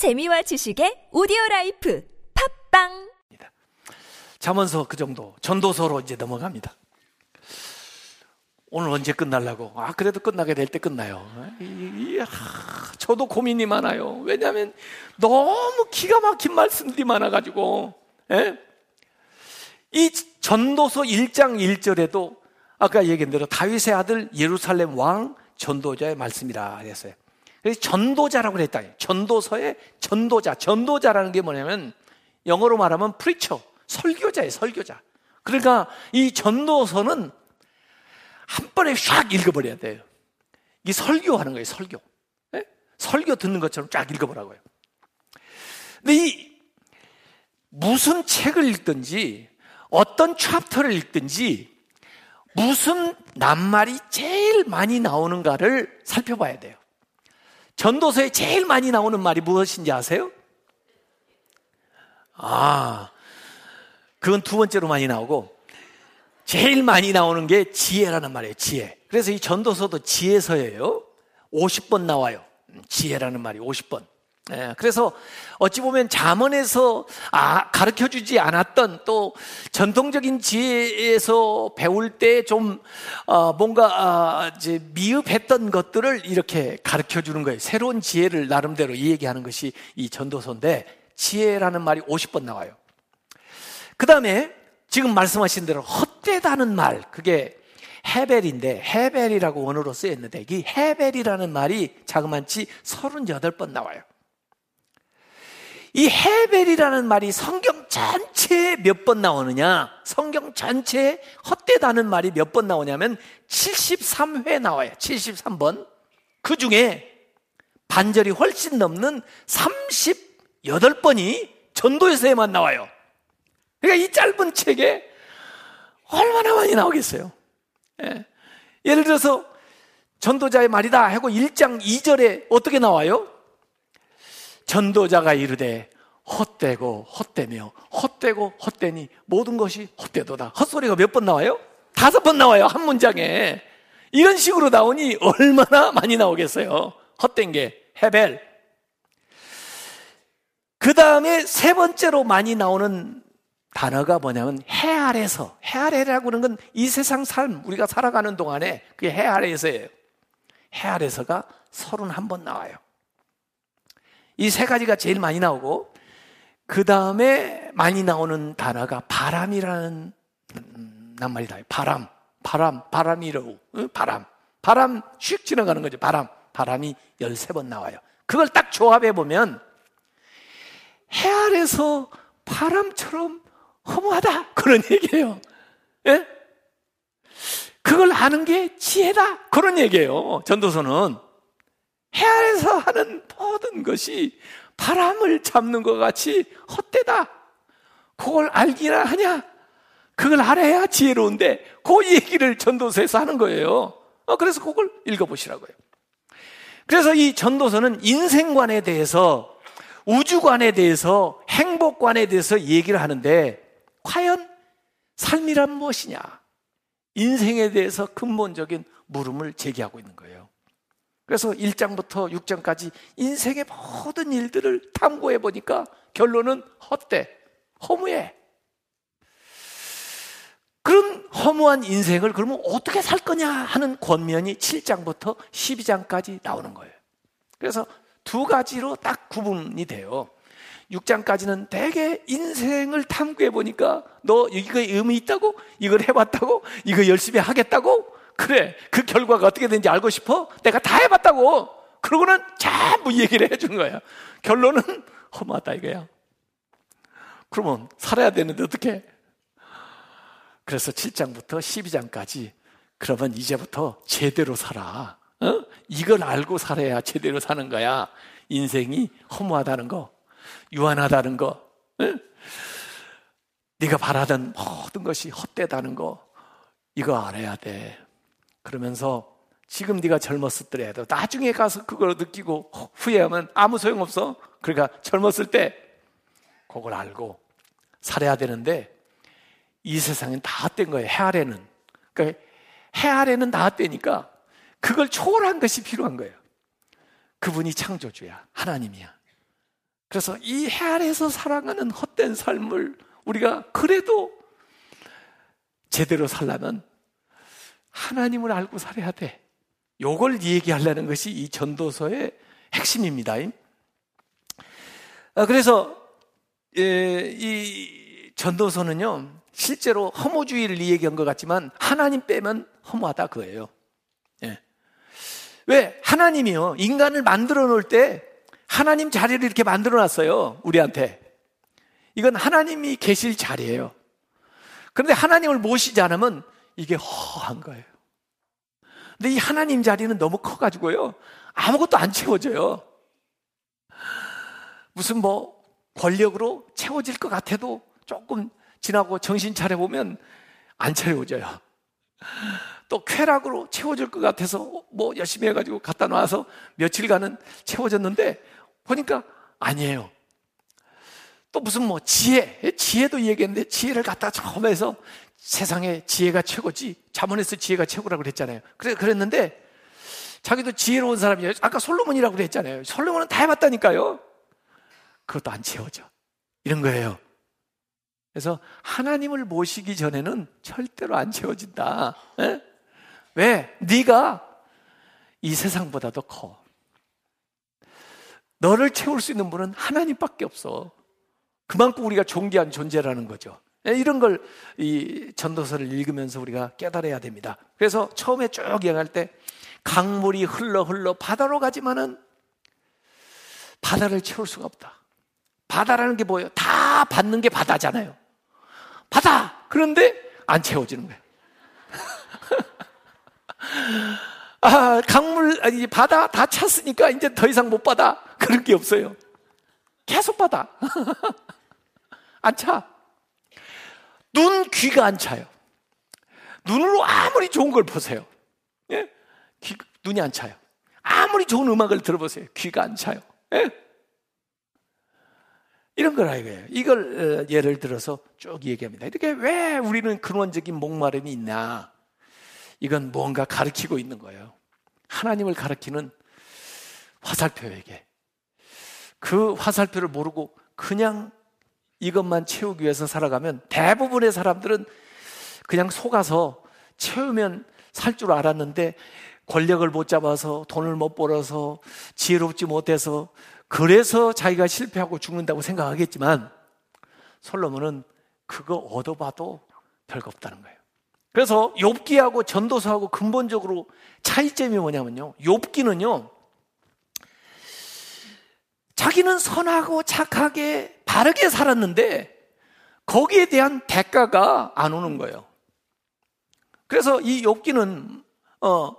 재미와 지식의 오디오 라이프 팟빵 잠언서 그 정도 전도서로 이제 넘어갑니다. 오늘 언제 끝날라고? 아 그래도 끝나게 될 때 끝나요. 이, 이, 아, 저도 고민이 많아요. 왜냐하면 너무 기가 막힌 말씀들이 많아가지고 예? 이 전도서 1장 1절에도 아까 얘기한 대로 다윗의 아들 예루살렘 왕 전도자의 말씀이라 그랬어요. 그래서 전도자라고 그랬다. 전도서의 전도자. 전도자라는 게 뭐냐면 영어로 말하면 preacher, 설교자예요, 설교자. 그러니까 이 전도서는 한 번에 샥 읽어버려야 돼요. 이 설교하는 거예요, 설교. 네? 설교 듣는 것처럼 쫙 읽어보라고요. 근데 이 무슨 책을 읽든지 어떤 chapter를 읽든지 무슨 낱말이 제일 많이 나오는가를 살펴봐야 돼요. 전도서에 제일 많이 나오는 말이 무엇인지 아세요? 아, 그건 두 번째로 많이 나오고, 제일 많이 나오는 게 지혜라는 말이에요, 지혜. 그래서 이 전도서도 지혜서예요. 50번 나와요. 지혜라는 말이 50번. 예, 그래서 어찌 보면 잠언에서 아, 가르쳐 주지 않았던 또 전통적인 지혜에서 배울 때좀 어, 뭔가 아, 이제 미흡했던 것들을 이렇게 가르쳐 주는 거예요. 새로운 지혜를 나름대로 얘기하는 것이 이 전도서인데 지혜라는 말이 50번 나와요. 그 다음에 지금 말씀하신 대로 헛되다는 말, 그게 헤벨인데 헤벨이라고 원어로 쓰였는데 이 헤벨이라는 말이 자그만치 38번 나와요. 이 헤벨이라는 말이 성경 전체에 몇 번 나오느냐? 성경 전체에 헛되다는 말이 몇 번 나오냐면 73회 나와요. 73번. 그 중에 반절이 훨씬 넘는 38번이 전도에서에만 나와요. 그러니까 이 짧은 책에 얼마나 많이 나오겠어요. 예. 예를 들어서 전도자의 말이다 하고 1장 2절에 어떻게 나와요? 전도자가 이르되 헛되고 헛되며 헛되고 헛되니 모든 것이 헛되도다. 헛소리가 몇 번 나와요? 다섯 번 나와요. 한 문장에. 이런 식으로 나오니 얼마나 많이 나오겠어요. 헛된 게 헤벨. 그 다음에 세 번째로 많이 나오는 단어가 뭐냐면 해 아래서. 해 아래라고 하는 건 이 세상 삶, 우리가 살아가는 동안에 그게 해 아래에서예요. 해 아래서가 31번 나와요. 이 세 가지가 제일 많이 나오고 그 다음에 많이 나오는 단어가 바람이라는 낱말이다. 바람, 바람, 바람이라고. 바람. 바람 슉 지나가는 거죠. 바람. 바람이 13번 나와요. 그걸 딱 조합해 보면 해 아래서 바람처럼 허무하다. 그런 얘기예요. 예? 그걸 아는 게 지혜다. 그런 얘기예요. 전도서는. 해 아래서 하는 모든 것이 바람을 잡는 것 같이 헛되다. 그걸 알기나 하냐? 그걸 알아야 지혜로운데 그 얘기를 전도서에서 하는 거예요. 어, 그래서 그걸 읽어보시라고요. 그래서 이 전도서는 인생관에 대해서 우주관에 대해서 행복관에 대해서 얘기를 하는데 과연 삶이란 무엇이냐? 인생에 대해서 근본적인 물음을 제기하고 있는 거예요. 그래서 1장부터 6장까지 인생의 모든 일들을 탐구해 보니까 결론은 헛돼, 허무해. 그런 허무한 인생을 그러면 어떻게 살 거냐 하는 권면이 7장부터 12장까지 나오는 거예요. 그래서 두 가지로 딱 구분이 돼요. 6장까지는 대개 인생을 탐구해 보니까 너 이거 의미 있다고? 이걸 해봤다고? 이거 열심히 하겠다고? 그래, 그 결과가 어떻게 되는지 알고 싶어? 내가 다 해봤다고. 그러고는 전부 얘기를 해준 거야. 결론은 허무하다 이거야. 그러면 살아야 되는데 어떻게? 그래서 7장부터 12장까지 그러면 이제부터 제대로 살아. 어? 이걸 알고 살아야 제대로 사는 거야. 인생이 허무하다는 거, 유한하다는 거, 어? 네가 바라던 모든 것이 헛되다는 거, 이거 알아야 돼. 그러면서 지금 네가 젊었을 때라도 나중에 가서 그걸 느끼고 후회하면 아무 소용없어. 그러니까 젊었을 때 그걸 알고 살아야 되는데 이 세상엔 다 헛된 거예요. 해 아래는. 그러니까 해 아래는 다 헛되니까 그걸 초월한 것이 필요한 거예요. 그분이 창조주야. 하나님이야. 그래서 이 해 아래에서 살아가는 헛된 삶을 우리가 그래도 제대로 살려면 하나님을 알고 살아야 돼. 요걸 얘기하려는 것이 이 전도서의 핵심입니다. 아, 그래서 예, 이 전도서는요 실제로 허무주의를 얘기한 것 같지만 하나님 빼면 허무하다 그거예요. 예. 왜 하나님이요 인간을 만들어 놓을 때 하나님 자리를 이렇게 만들어 놨어요 우리한테 이건 하나님이 계실 자리예요. 그런데 하나님을 모시지 않으면 이게 허한 거예요. 근데 이 하나님 자리는 너무 커가지고요 아무것도 안 채워져요. 무슨 뭐 권력으로 채워질 것 같아도 조금 지나고 정신 차려보면 안 채워져요. 또 쾌락으로 채워질 것 같아서 뭐 열심히 해가지고 갖다 놔서 며칠간은 채워졌는데 보니까 아니에요. 또 무슨 뭐 지혜, 지혜도 얘기했는데 지혜를 갖다 처음에서 세상에 지혜가 최고지. 자문에서 지혜가 최고라고 그랬잖아요. 그래, 그랬는데 자기도 지혜로운 사람이에요. 아까 솔로몬이라고 그랬잖아요. 솔로몬은 다 해봤다니까요. 그것도 안 채워져. 이런 거예요. 그래서 하나님을 모시기 전에는 절대로 안 채워진다. 에? 예? 왜? 네가 이 세상보다도 커. 너를 채울 수 있는 분은 하나님밖에 없어. 그만큼 우리가 존귀한 존재라는 거죠. 예, 이런 걸 이 전도서를 읽으면서 우리가 깨달아야 됩니다. 그래서 처음에 쭉 여행할 때 강물이 흘러 흘러 바다로 가지만은 바다를 채울 수가 없다. 바다라는 게 뭐예요? 다 받는 게 바다잖아요. 바다! 그런데 안 채워지는 거예요. 아, 강물, 아니, 바다 다 찼으니까 이제 더 이상 못 받아. 그런 게 없어요. 계속 받아. 안 차. 눈, 귀가 안 차요. 눈으로 아무리 좋은 걸 보세요. 예? 귀, 눈이 안 차요. 아무리 좋은 음악을 들어보세요. 귀가 안 차요. 예? 이런 거라 이거예요. 이걸 어, 예를 들어서 쭉 얘기합니다. 이렇게 왜 우리는 근원적인 목마름이 있나? 이건 뭔가 가르치고 있는 거예요. 하나님을 가르치는 화살표에게. 그 화살표를 모르고 그냥 이것만 채우기 위해서 살아가면 대부분의 사람들은 그냥 속아서 채우면 살 줄 알았는데 권력을 못 잡아서 돈을 못 벌어서 지혜롭지 못해서 그래서 자기가 실패하고 죽는다고 생각하겠지만 솔로몬은 그거 얻어봐도 별거 없다는 거예요. 그래서 욥기하고 전도서하고 근본적으로 차이점이 뭐냐면요. 욥기는요. 자기는 선하고 착하게 바르게 살았는데 거기에 대한 대가가 안 오는 거예요. 그래서 이 욥기는 어,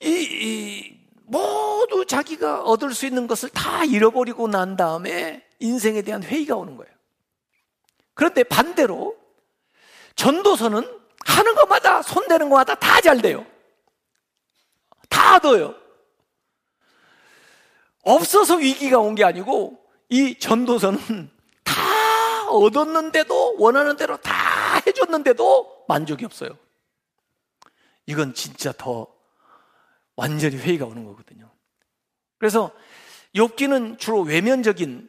이, 이 모두 자기가 얻을 수 있는 것을 다 잃어버리고 난 다음에 인생에 대한 회의가 오는 거예요. 그런데 반대로 전도서는 하는 것마다 손대는 것마다 다 잘 돼요. 다 얻어요. 없어서 위기가 온 게 아니고 이 전도서는 다 얻었는데도 원하는 대로 다 해줬는데도 만족이 없어요. 이건 진짜 더 완전히 회의가 오는 거거든요. 그래서 욥기는 주로 외면적인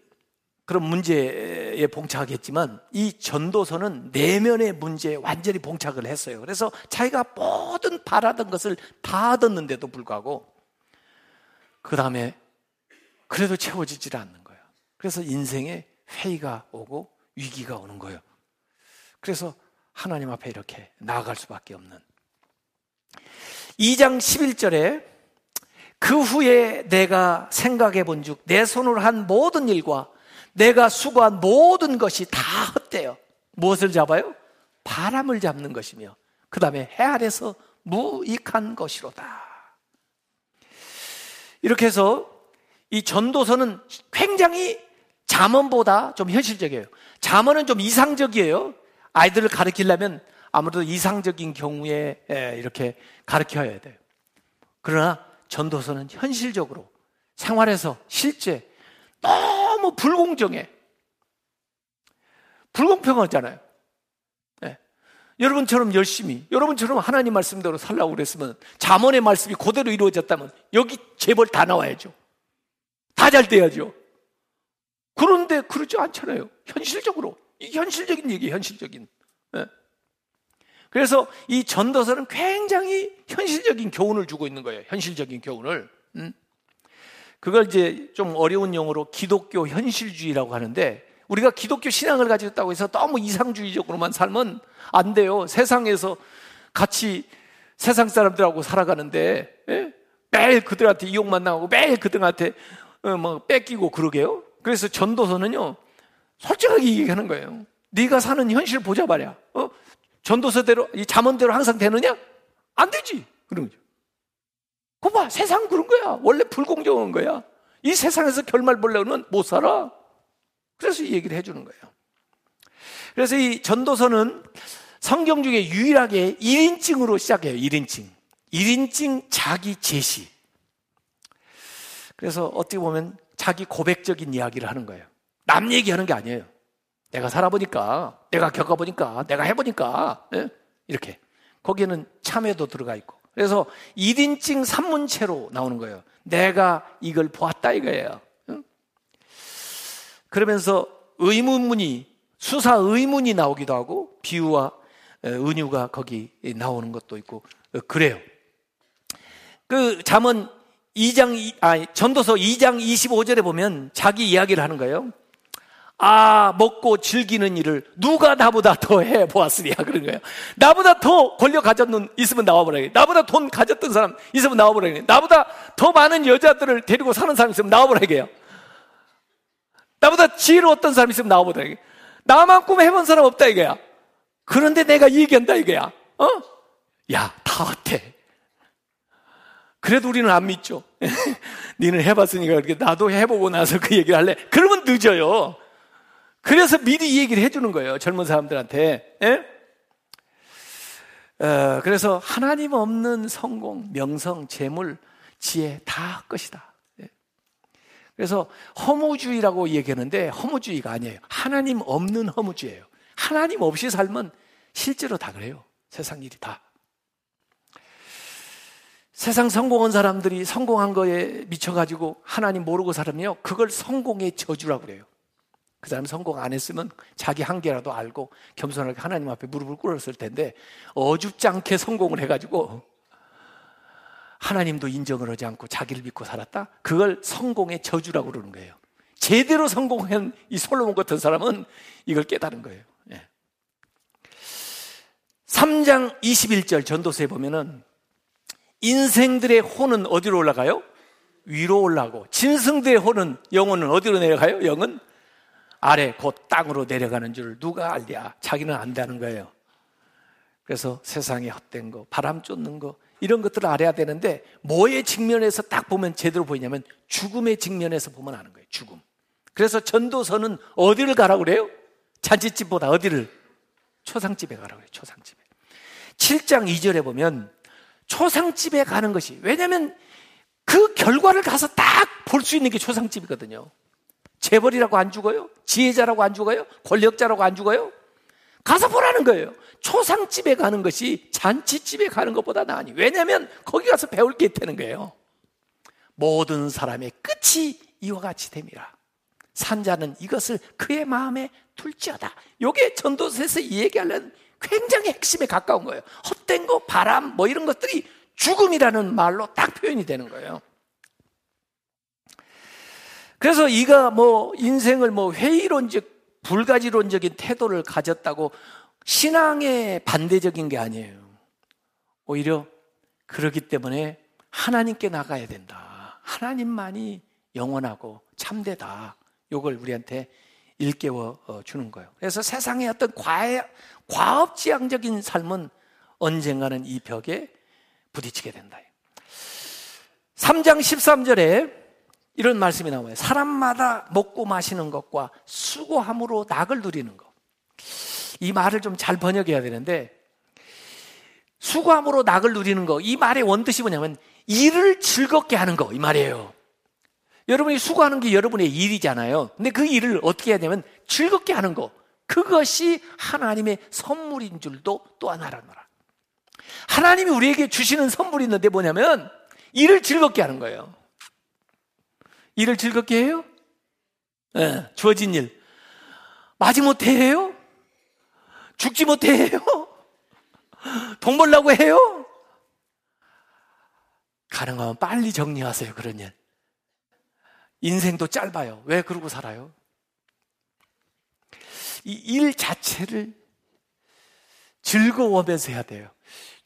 그런 문제에 봉착하겠지만 이 전도서는 내면의 문제에 완전히 봉착을 했어요. 그래서 자기가 모든 바라던 것을 다 얻었는데도 불구하고 그 다음에 그래도 채워지질 않는 거예요. 그래서 인생에 회의가 오고 위기가 오는 거예요. 그래서 하나님 앞에 이렇게 나아갈 수밖에 없는 2장 11절에 그 후에 내가 생각해 본즉 내 손으로 한 모든 일과 내가 수고한 모든 것이 다 헛되어 무엇을 잡아요? 바람을 잡는 것이며 그 다음에 해 아래서 무익한 것이로다. 이렇게 해서 이 전도서는 굉장히 잠언보다 좀 현실적이에요. 잠언은 좀 이상적이에요. 아이들을 가르치려면 아무래도 이상적인 경우에 이렇게 가르쳐야 돼요. 그러나 전도서는 현실적으로 생활에서 실제 너무 불공정해. 불공평하잖아요. 네. 여러분처럼 열심히, 여러분처럼 하나님 말씀대로 살라고 그랬으면, 자문의 말씀이 그대로 이루어졌다면, 여기 재벌 다 나와야죠. 다 잘 돼야죠. 그런데 그러지 않잖아요. 현실적으로. 이 현실적인 얘기, 현실적인. 네. 그래서 이 전도서는 굉장히 현실적인 교훈을 주고 있는 거예요. 현실적인 교훈을. 음? 그걸 이제 좀 어려운 용어로 기독교 현실주의라고 하는데 우리가 기독교 신앙을 가지고 있다고 해서 너무 이상주의적으로만 살면 안 돼요. 세상에서 같이 세상 사람들하고 살아가는데 예? 매일 그들한테 이용만 나오고 매일 그들한테 어, 뭐 뺏기고 그러게요. 그래서 전도서는요 솔직하게 얘기하는 거예요. 네가 사는 현실 보자 말이야. 어? 전도서대로 이 잠언대로 항상 되느냐? 안 되지. 그런 거죠. 그 봐 세상 그런 거야. 원래 불공정한 거야. 이 세상에서 결말 보려면 못 살아. 그래서 이 얘기를 해주는 거예요. 그래서 이 전도서는 성경 중에 유일하게 1인칭으로 시작해요. 1인칭. 1인칭 자기 제시. 그래서 어떻게 보면 자기 고백적인 이야기를 하는 거예요. 남 얘기하는 게 아니에요. 내가 살아보니까, 내가 겪어보니까, 내가 해보니까, 예? 이렇게. 거기에는 참여도 들어가 있고. 그래서 1인칭 산문체로 나오는 거예요. 내가 이걸 보았다 이거예요. 그러면서 의문문이, 수사 의문이 나오기도 하고, 비유와 은유가 거기 나오는 것도 있고, 어, 그래요. 그 잠은 2장, 아, 전도서 2장 25절에 보면 자기 이야기를 하는 거예요. 아, 먹고 즐기는 일을 누가 나보다 더 해 보았으리야. 그런 거예요. 나보다 더 권력 가졌는, 있으면 나와보라. 나보다 돈 가졌던 사람 있으면 나와보라. 나보다 더 많은 여자들을 데리고 사는 사람 있으면 나와보라. 이게요. 나보다 지혜로웠던 사람 있으면 나와보라. 이게. 나만큼 해본 사람 없다. 이거야. 그런데 내가 얘기한다. 이거야. 어? 야, 다 어때? 그래도 우리는 안 믿죠. 니는 해봤으니까 이렇게 나도 해보고 나서 그 얘기를 할래. 그러면 늦어요. 그래서 미리 이 얘기를 해주는 거예요. 젊은 사람들한테. 예? 어, 그래서 하나님 없는 성공, 명성, 재물, 지혜 다 것이다. 예? 그래서 허무주의라고 얘기하는데 허무주의가 아니에요. 하나님 없는 허무주의예요. 하나님 없이 살면 실제로 다 그래요. 세상 일이 다. 세상 성공한 사람들이 성공한 거에 미쳐가지고 하나님 모르고 살으면요. 그걸 성공의 저주라고 그래요. 그 사람 성공 안 했으면 자기 한계라도 알고 겸손하게 하나님 앞에 무릎을 꿇었을 텐데 어줍지 않게 성공을 해가지고 하나님도 인정을 하지 않고 자기를 믿고 살았다? 그걸 성공의 저주라고 그러는 거예요. 제대로 성공한 이 솔로몬 같은 사람은 이걸 깨달은 거예요. 예. 3장 21절 전도서에 보면은 인생들의 혼은 어디로 올라가요? 위로 올라가고 진승들의 혼은 영혼은 어디로 내려가요? 영은 아래 곧 땅으로 내려가는 줄 누가 알랴? 자기는 안다는 거예요. 그래서 세상에 헛된 거, 바람 쫓는 거 이런 것들을 알아야 되는데 뭐의 측면에서 딱 보면 제대로 보이냐면 죽음의 측면에서 보면 아는 거예요. 죽음. 그래서 전도서는 어디를 가라고 그래요? 잔치집보다 어디를? 초상집에 가라고 그래요. 초상집에. 7장 2절에 보면 초상집에 가는 것이 왜냐하면 그 결과를 가서 딱 볼 수 있는 게 초상집이거든요. 재벌이라고 안 죽어요? 지혜자라고 안 죽어요? 권력자라고 안 죽어요? 가서 보라는 거예요. 초상집에 가는 것이 잔치집에 가는 것보다 나으니. 왜냐하면 거기 가서 배울 게 있다는 거예요. 모든 사람의 끝이 이와 같이 됨이라. 산자는 이것을 그의 마음에 둘지어다. 요게 전도서에서 이 얘기하려는 굉장히 핵심에 가까운 거예요. 헛된 거, 바람, 뭐 이런 것들이 죽음이라는 말로 딱 표현이 되는 거예요. 그래서 이가 뭐 인생을 뭐 회의론적, 불가지론적인 태도를 가졌다고 신앙에 반대적인 게 아니에요. 오히려 그러기 때문에 하나님께 나가야 된다. 하나님만이 영원하고 참되다. 요걸 우리한테 일깨워 어, 주는 거예요. 그래서 세상의 어떤 과해, 과업지향적인 삶은 언젠가는 이 벽에 부딪히게 된다. 3장 13절에 이런 말씀이 나와요. 사람마다 먹고 마시는 것과 수고함으로 낙을 누리는 것. 이 말을 좀 잘 번역해야 되는데, 수고함으로 낙을 누리는 것. 이 말의 원뜻이 뭐냐면, 일을 즐겁게 하는 것. 이 말이에요. 여러분이 수고하는 게 여러분의 일이잖아요. 근데 그 일을 어떻게 해야 되면 즐겁게 하는 거. 그것이 하나님의 선물인 줄도 또 하나라는 거라. 하나님이 우리에게 주시는 선물이 있는데 뭐냐면 일을 즐겁게 하는 거예요. 일을 즐겁게 해요? 예, 주어진 일. 마지못해 해요? 죽지 못해 해요? 돈 벌라고 해요? 가능하면 빨리 정리하세요, 그런 일. 인생도 짧아요. 왜 그러고 살아요? 이 일 자체를 즐거워하면서 해야 돼요.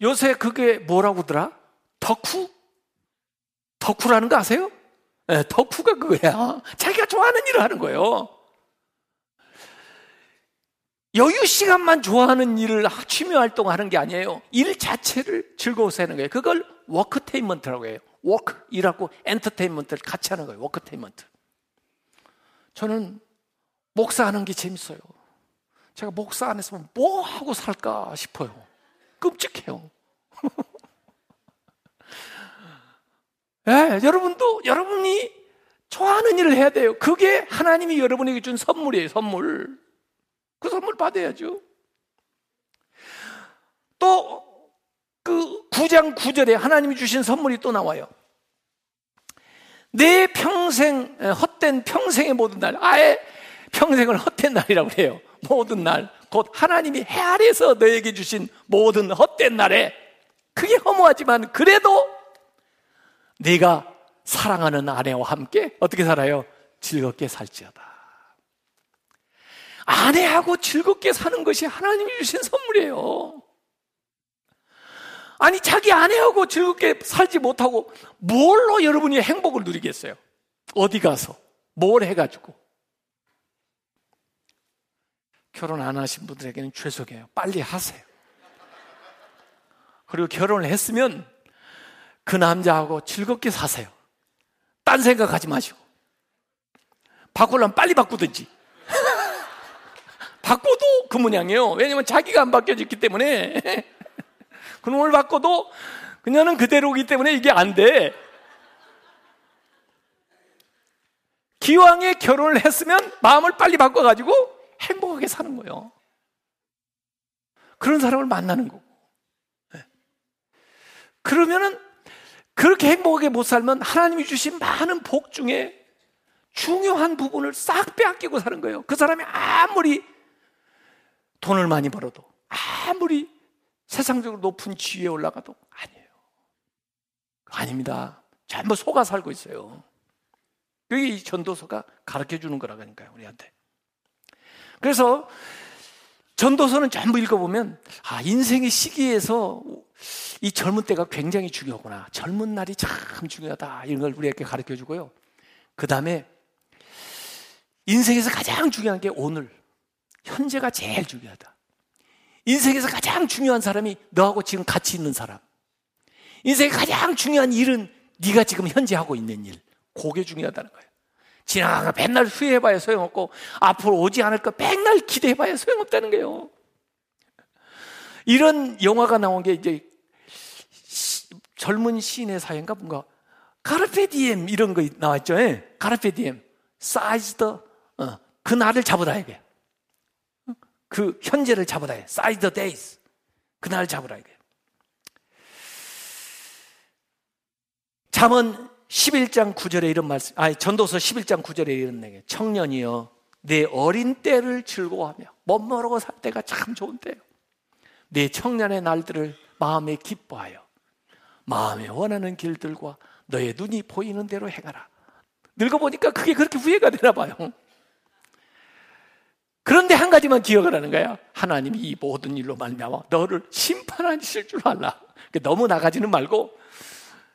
요새 그게 뭐라고더라? 덕후? 덕후라는 거 아세요? 네, 덕후가 그거야. 자기가 좋아하는 일을 하는 거예요. 여유 시간만 좋아하는 일을 취미 활동하는 게 아니에요. 일 자체를 즐거워서 하는 거예요. 그걸 worktainment라고 해요. work 일하고 엔터테인먼트를 같이 하는 거예요. worktainment. 저는 목사하는 게 재밌어요. 제가 목사 안 했으면 뭐 하고 살까 싶어요. 끔찍해요. 네, 여러분도 여러분이 좋아하는 일을 해야 돼요. 그게 하나님이 여러분에게 준 선물이에요. 선물. 그 선물 받아야죠. 또, 그 9장 9절에 하나님이 주신 선물이 또 나와요. 내 평생, 헛된 평생의 모든 날, 아예 평생을 헛된 날이라고 해요. 모든 날. 곧 하나님이 해 아래서 너에게 주신 모든 헛된 날에 그게 허무하지만 그래도 네가 사랑하는 아내와 함께 어떻게 살아요? 즐겁게 살지어다. 아내하고 즐겁게 사는 것이 하나님이 주신 선물이에요. 아니, 자기 아내하고 즐겁게 살지 못하고 뭘로 여러분이 행복을 누리겠어요? 어디 가서? 뭘 해가지고? 결혼 안 하신 분들에게는 죄송해요. 빨리 하세요. 그리고 결혼을 했으면 그 남자하고 즐겁게 사세요. 딴 생각하지 마시고. 바꾸려면 빨리 바꾸든지. 바꿔도 그 모양이에요. 왜냐면 자기가 안 바뀌어졌기 때문에. 그놈을 바꿔도 그녀는 그대로기 때문에 이게 안 돼. 기왕에 결혼을 했으면 마음을 빨리 바꿔가지고 행복하게 사는 거예요. 그런 사람을 만나는 거고. 네. 그러면은 그렇게 행복하게 못 살면 하나님이 주신 많은 복 중에 중요한 부분을 싹 빼앗기고 사는 거예요. 그 사람이 아무리 돈을 많이 벌어도 아무리 세상적으로 높은 지위에 올라가도 아니에요. 아닙니다. 전부 속아 살고 있어요. 그게 이 전도서가 가르쳐 주는 거라니까요, 우리한테. 그래서 전도서는 전부 읽어보면, 아, 인생의 시기에서 이 젊은 때가 굉장히 중요하구나. 젊은 날이 참 중요하다. 이런 걸 우리에게 가르쳐 주고요. 그 다음에 인생에서 가장 중요한 게 오늘. 현재가 제일 중요하다. 인생에서 가장 중요한 사람이 너하고 지금 같이 있는 사람. 인생의 가장 중요한 일은 네가 지금 현재 하고 있는 일. 그게 중요하다는 거예요. 지나가 맨날 후회해봐야 소용없고 앞으로 오지 않을 거 맨날 기대해봐야 소용없다는 거예요. 이런 영화가 나온 게 이제 시, 젊은 시인의 사연가 뭔가 가르페디엠 이런 거 나왔죠. 예? 가르페디엠 사이즈 더 어, 그 날을 잡으라 이게. 그 현재를 잡으라 해. Size the days. 그날 잡으라 이게. 잠언 11장 9절에 이런 말씀, 아니, 전도서 11장 9절에 이런 얘기. 청년이여, 내 어린 때를 즐거워하며, 멋모르고 살 때가 참 좋은 때요. 내 청년의 날들을 마음에 기뻐하여, 마음에 원하는 길들과 너의 눈이 보이는 대로 행하라. 늙어보니까 그게 그렇게 후회가 되나 봐요. 그런데 한 가지만 기억을 하는 거야. 하나님이 이 모든 일로 말미암아 너를 심판하실 줄 알라. 너무 나가지는 말고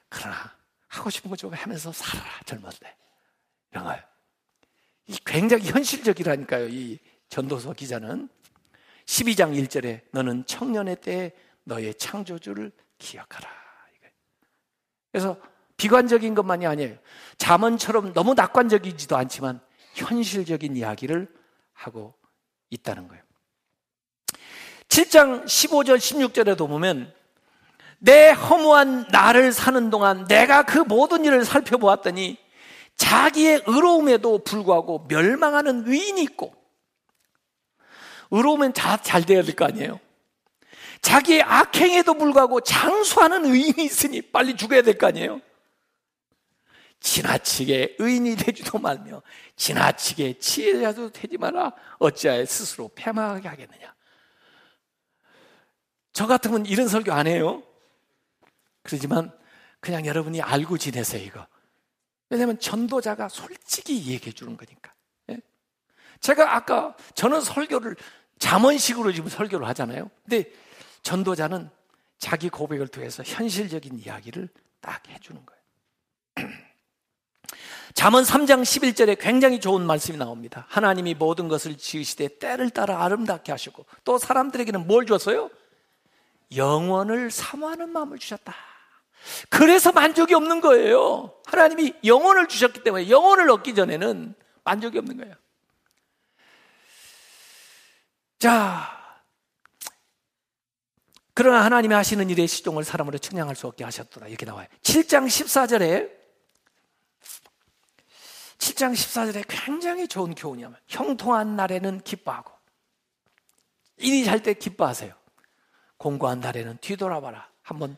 그러나 하고 싶은 거 좀 하면서 살아라 젊었을 때. 이런 거예요. 이 굉장히 현실적이라니까요. 이 전도서 기자는 12장 1절에 너는 청년의 때 너의 창조주를 기억하라. 그래서 비관적인 것만이 아니에요. 자문처럼 너무 낙관적이지도 않지만 현실적인 이야기를 하고 있다는 거예요. 7장 15절 16절에도 보면 내 허무한 나를 사는 동안 내가 그 모든 일을 살펴보았더니 자기의 의로움에도 불구하고 멸망하는 위인이 있고 의로우면 잘 돼야 될 거 아니에요. 자기의 악행에도 불구하고 장수하는 의인이 있으니 빨리 죽어야 될 거 아니에요. 지나치게 의인이 되지도 말며 지나치게 지혜자도 되지 마라 어찌하여 스스로 패망하게 하겠느냐 저 같으면 이런 설교 안 해요 그러지만 그냥 여러분이 알고 지내세요 이거 왜냐하면 전도자가 솔직히 얘기해 주는 거니까 예? 제가 아까 저는 설교를 잠언식으로 지금 설교를 하잖아요 근데 전도자는 자기 고백을 통해서 현실적인 이야기를 딱 해주는 거예요 잠언 3장 11절에 굉장히 좋은 말씀이 나옵니다. 하나님이 모든 것을 지으시되 때를 따라 아름답게 하시고 또 사람들에게는 뭘 줬어요? 영원을 사모하는 마음을 주셨다. 그래서 만족이 없는 거예요. 하나님이 영혼을 주셨기 때문에 영혼을 얻기 전에는 만족이 없는 거예요. 자, 그러나 하나님이 하시는 일의 시종을 사람으로 측량할 수 없게 하셨더라. 이렇게 나와요. 7장 14절에 7장 14절에 굉장히 좋은 교훈이야. 형통한 날에는 기뻐하고, 일이 잘 때 기뻐하세요. 공고한 날에는 뒤돌아봐라. 한번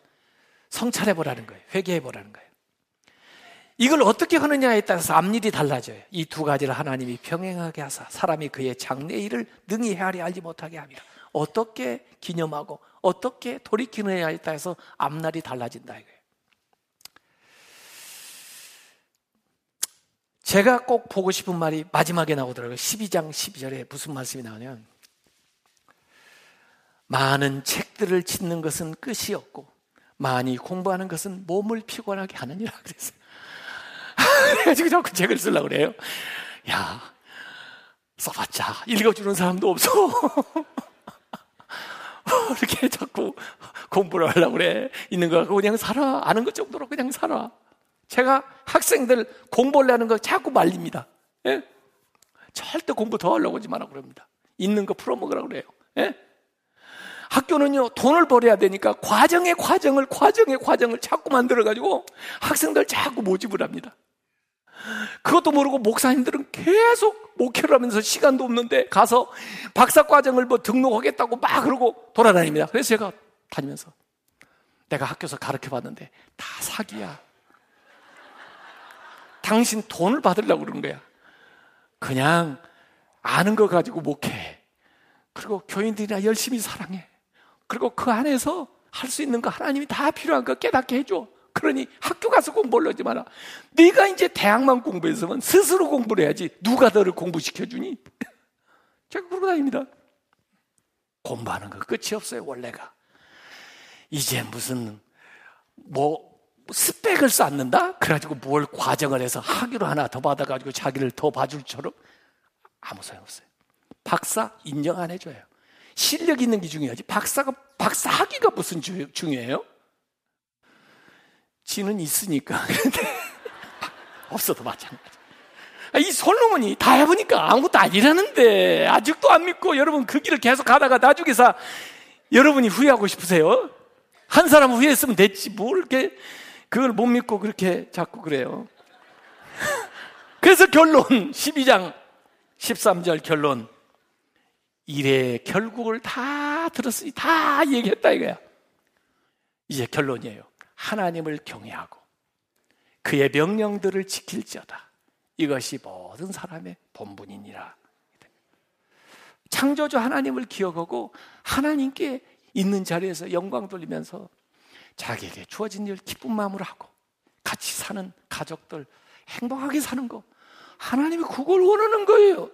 성찰해보라는 거예요. 회개해보라는 거예요. 이걸 어떻게 하느냐에 따라서 앞일이 달라져요. 이 두 가지를 하나님이 병행하게 하사 사람이 그의 장래일을 능히 헤아리 알지 못하게 합니다. 어떻게 기념하고 어떻게 돌이키느냐에 따라서 앞날이 달라진다 이거예요. 제가 꼭 보고 싶은 말이 마지막에 나오더라고요. 12장 12절에 무슨 말씀이 나오냐면 많은 책들을 짓는 것은 끝이 없고 많이 공부하는 것은 몸을 피곤하게 하느니라 그랬어요. 그래가지고 자꾸 책을 쓰려고 그래요. 야, 써봤자 읽어주는 사람도 없어. 이렇게 자꾸 공부를 하려고 그래. 있는 거 그냥 살아. 아는 것 정도로 그냥 살아. 제가 학생들 공부를 하는 거 자꾸 말립니다. 예? 절대 공부 더 하려고 하지 마라 그럽니다. 있는 거 풀어먹으라고 그래요. 예? 학교는요, 돈을 벌어야 되니까 과정의 과정을, 과정의 과정을 자꾸 만들어가지고 학생들 자꾸 모집을 합니다. 그것도 모르고 목사님들은 계속 목회를 하면서 시간도 없는데 가서 박사 과정을 뭐 등록하겠다고 막 그러고 돌아다닙니다. 그래서 제가 다니면서 내가 학교에서 가르쳐 봤는데 다 사기야. 당신 돈을 받으려고 그러는 거야. 그냥 아는 거 가지고 목해. 그리고 교인들이나 열심히 사랑해. 그리고 그 안에서 할 수 있는 거 하나님이 다 필요한 거 깨닫게 해줘. 그러니 학교 가서 공부를 하지 마라. 네가 이제 대학만 공부했으면 스스로 공부를 해야지. 누가 너를 공부시켜주니? 제가 그러고 다닙니다. 공부하는 거 끝이 없어요, 원래가. 이제 무슨, 뭐, 스펙을 쌓는다? 그래가지고 뭘 과정을 해서 학위로 하나 더 받아가지고 자기를 더 봐줄처럼 아무 소용 없어요. 박사 인정 안 해줘요. 실력 있는 게 중요하지. 박사가, 박사 학위가 무슨 주, 중요해요? 지는 있으니까. 없어도 마찬가지. 아, 이 솔로몬이 다 해보니까 아무것도 아니라는데, 아직도 안 믿고 여러분 그 길을 계속 가다가 나중에서 여러분이 후회하고 싶으세요? 한 사람 후회했으면 됐지. 뭘 이렇게 그걸 못 믿고 그렇게 자꾸 그래요. 그래서 결론, 12장 13절 결론. 일의 결국을 다 들었으니 다 얘기했다 이거야. 이제 결론이에요. 하나님을 경외하고 그의 명령들을 지킬지어다. 이것이 모든 사람의 본분이니라. 창조주 하나님을 기억하고 하나님께 있는 자리에서 영광 돌리면서 자기에게 주어진 일 기쁜 마음으로 하고 같이 사는 가족들 행복하게 사는 거 하나님이 그걸 원하는 거예요.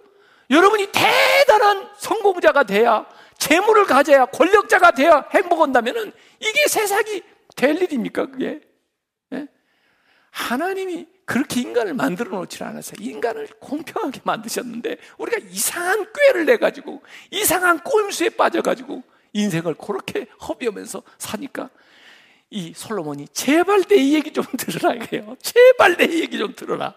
여러분이 대단한 성공자가 돼야 재물을 가져야 권력자가 돼야 행복한다면은 이게 세상이 될 일입니까 그게? 네? 하나님이 그렇게 인간을 만들어 놓지 않았어요. 인간을 공평하게 만드셨는데 우리가 이상한 꾀를 내 가지고 이상한 꼼수에 빠져 가지고 인생을 그렇게 허비하면서 사니까 이 솔로몬이 제발 내 얘기 좀 들으라 이거예요. 제발 내 얘기 좀 들어라.